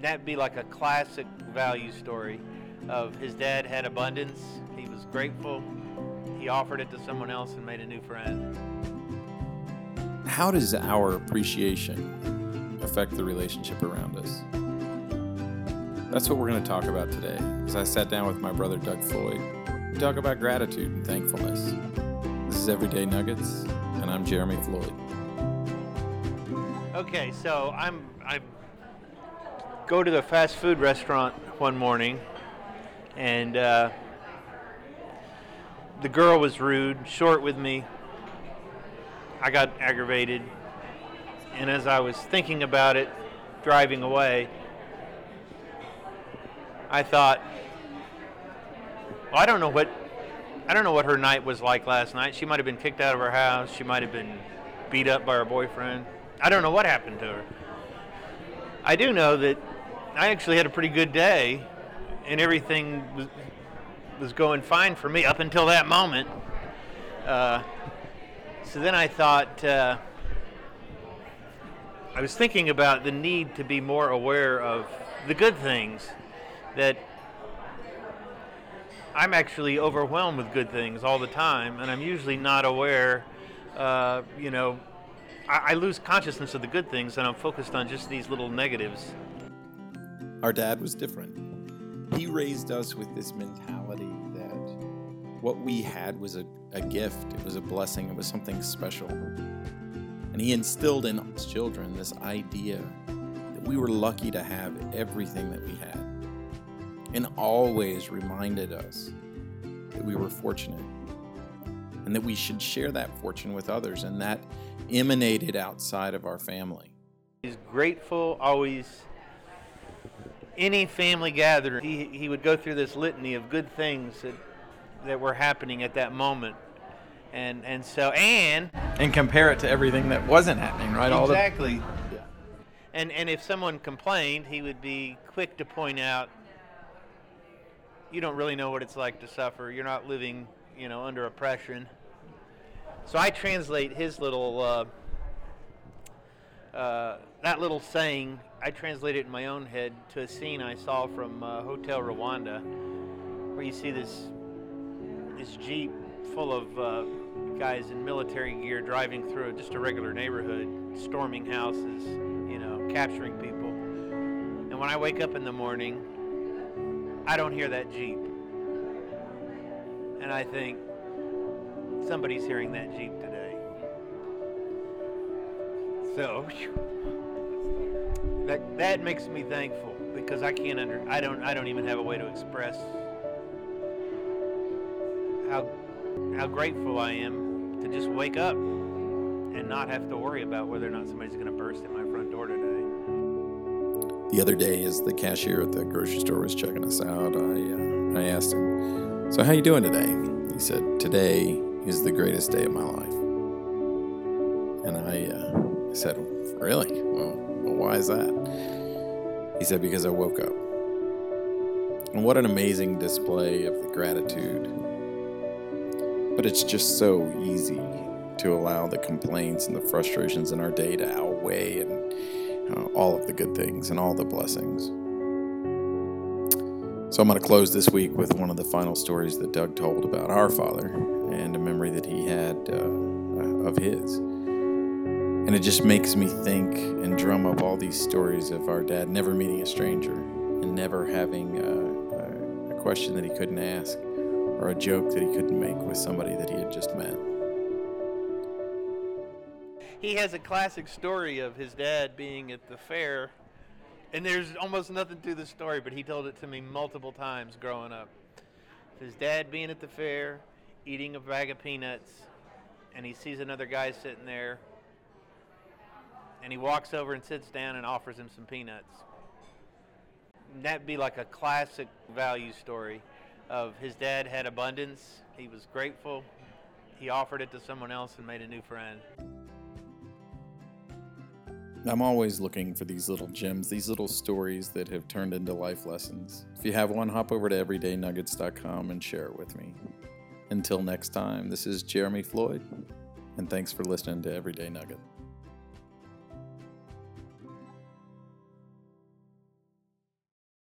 that'd be like a classic value story of his dad had abundance, he was grateful, he offered it to someone else and made a new friend. How does our appreciation affect the relationship around us? That's what we're going to talk about today. As I sat down with my brother Doug Floyd, we talk about gratitude and thankfulness. This is Everyday Nuggets, and I'm Jeremy Floyd. Okay, so I'm I go to the fast food restaurant one morning, and uh, the girl was rude, short with me. I got aggravated, and as I was thinking about it, driving away, I thought, well, I don't know what I don't know what her night was like last night. She might have been kicked out of her house. She might have been beat up by her boyfriend. I don't know what happened to her. I do know that I actually had a pretty good day, and everything was was going fine for me up until that moment. Uh, so then I thought uh, I was thinking about the need to be more aware of the good things that I'm actually overwhelmed with good things all the time, and I'm usually not aware. Uh, you know, I, I lose consciousness of the good things, and I'm focused on just these little negatives. Our dad was different. He raised us with this mentality that what we had was a, a gift, it was a blessing, it was something special. And he instilled in us children this idea that we were lucky to have everything that we had and always reminded us that we were fortunate and that we should share that fortune with others, and that emanated outside of our family. He's grateful, always. Any family gathering, he, he would go through this litany of good things that, that were happening at that moment. And, and so, and. And compare it to everything that wasn't happening, right? Exactly. All the, yeah. And, and if someone complained, he would be quick to point out you don't really know what it's like to suffer. You're not living, you know, under oppression. So I translate his little, uh, uh, that little saying, I translate it in my own head to a scene I saw from uh, Hotel Rwanda, where you see this this jeep full of uh, guys in military gear driving through just a regular neighborhood, storming houses, you know, capturing people. And when I wake up in the morning, I don't hear that Jeep. And I think somebody's hearing that Jeep today. So that that makes me thankful because I can't under I don't I don't even have a way to express how how grateful I am to just wake up and not have to worry about whether or not somebody's going to burst in my front door today the other day as the cashier at the grocery store was checking us out, I, uh, I asked him, So, how you doing today? He said, Today is the greatest day of my life. And I, uh, said, Really? Well, well, why is that? He said, Because I woke up. And what an amazing display of the gratitude. But it's just so easy to allow the complaints and the frustrations in our day to outweigh and uh, all of the good things and all the blessings. So I'm going to close this week with one of the final stories that Doug told about our father and a memory that he had uh, of his. And it just makes me think and drum up all these stories of our dad never meeting a stranger and never having uh, a, a question that he couldn't ask or a joke that he couldn't make with somebody that he had just met he has a classic story of his dad being at the fair, and there's almost nothing to the story, but he told it to me multiple times growing up. His dad being at the fair, eating a bag of peanuts, and he sees another guy sitting there, and he walks over and sits down and offers him some peanuts. That'd be like a classic value story of his dad had abundance, he was grateful, he offered it to someone else and made a new friend. I'm always looking for these little gems, these little stories that have turned into life lessons. If you have one, hop over to everydaynuggets.com and share it with me. Until next time, this is Jeremy Floyd, and thanks for listening to Everyday Nugget.